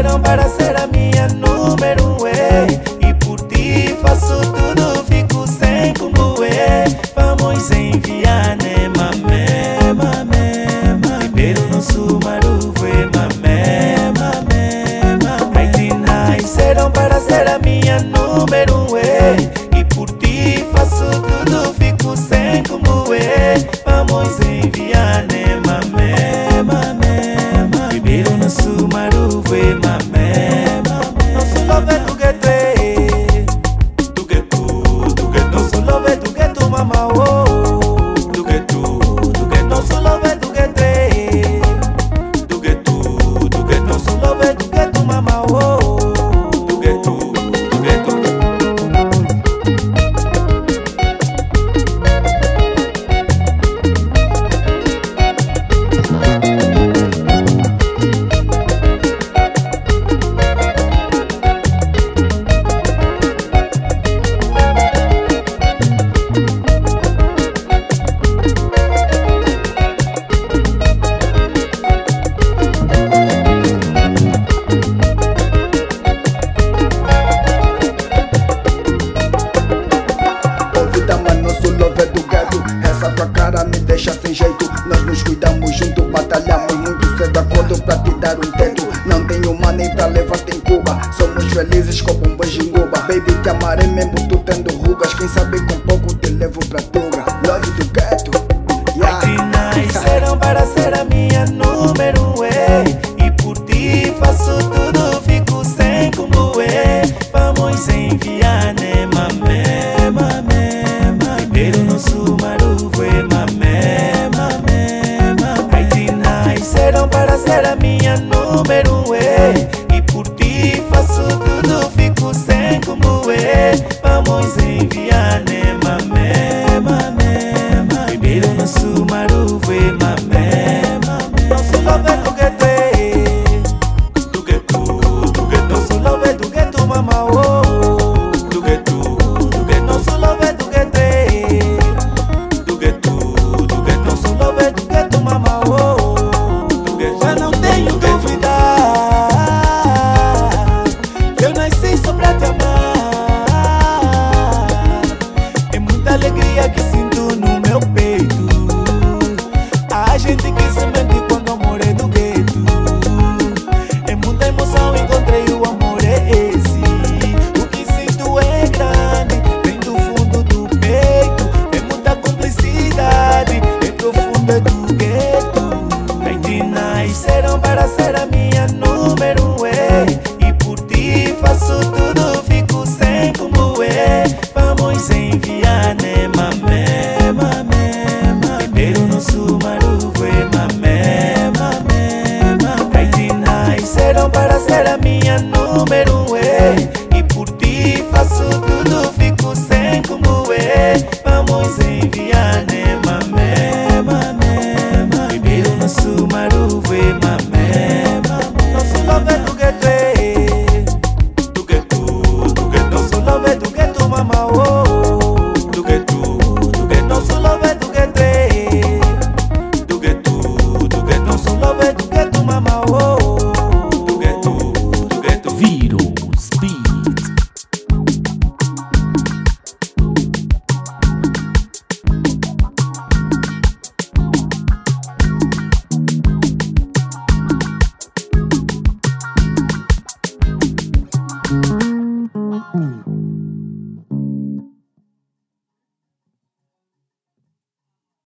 nasceram para ser a minha número é. E por ti faço tudo, fico sem como é. Vamos enviar, né, mamé, mamé, mamé. Primeiro no sumaru foi mamé, mamé, mamé. Ai, te nasceram para ser a minha número Essa tua cara me deixa sem jeito. Nós nos cuidamos junto, batalhamos muito Cê de acordo pra te dar um teto. Não tenho money pra levar-te em Cuba. Somos felizes com bombas de Cuba. Baby, te amarei mesmo tu tendo rugas. Quem sabe com pouco te levo pra Tunga Love do Ai, te nasceram para ser a minha número um. É. E por ti faço tudo, fico sem como é. Vamos enviar, Vamos enviar, alegria que sinto no meu peito. A gente que se mente quando amor é do gueto. É muita emoção, encontrei o amor, é esse. O que sinto é grande, vem do fundo do peito. É muita cumplicidade, é profundo, é away my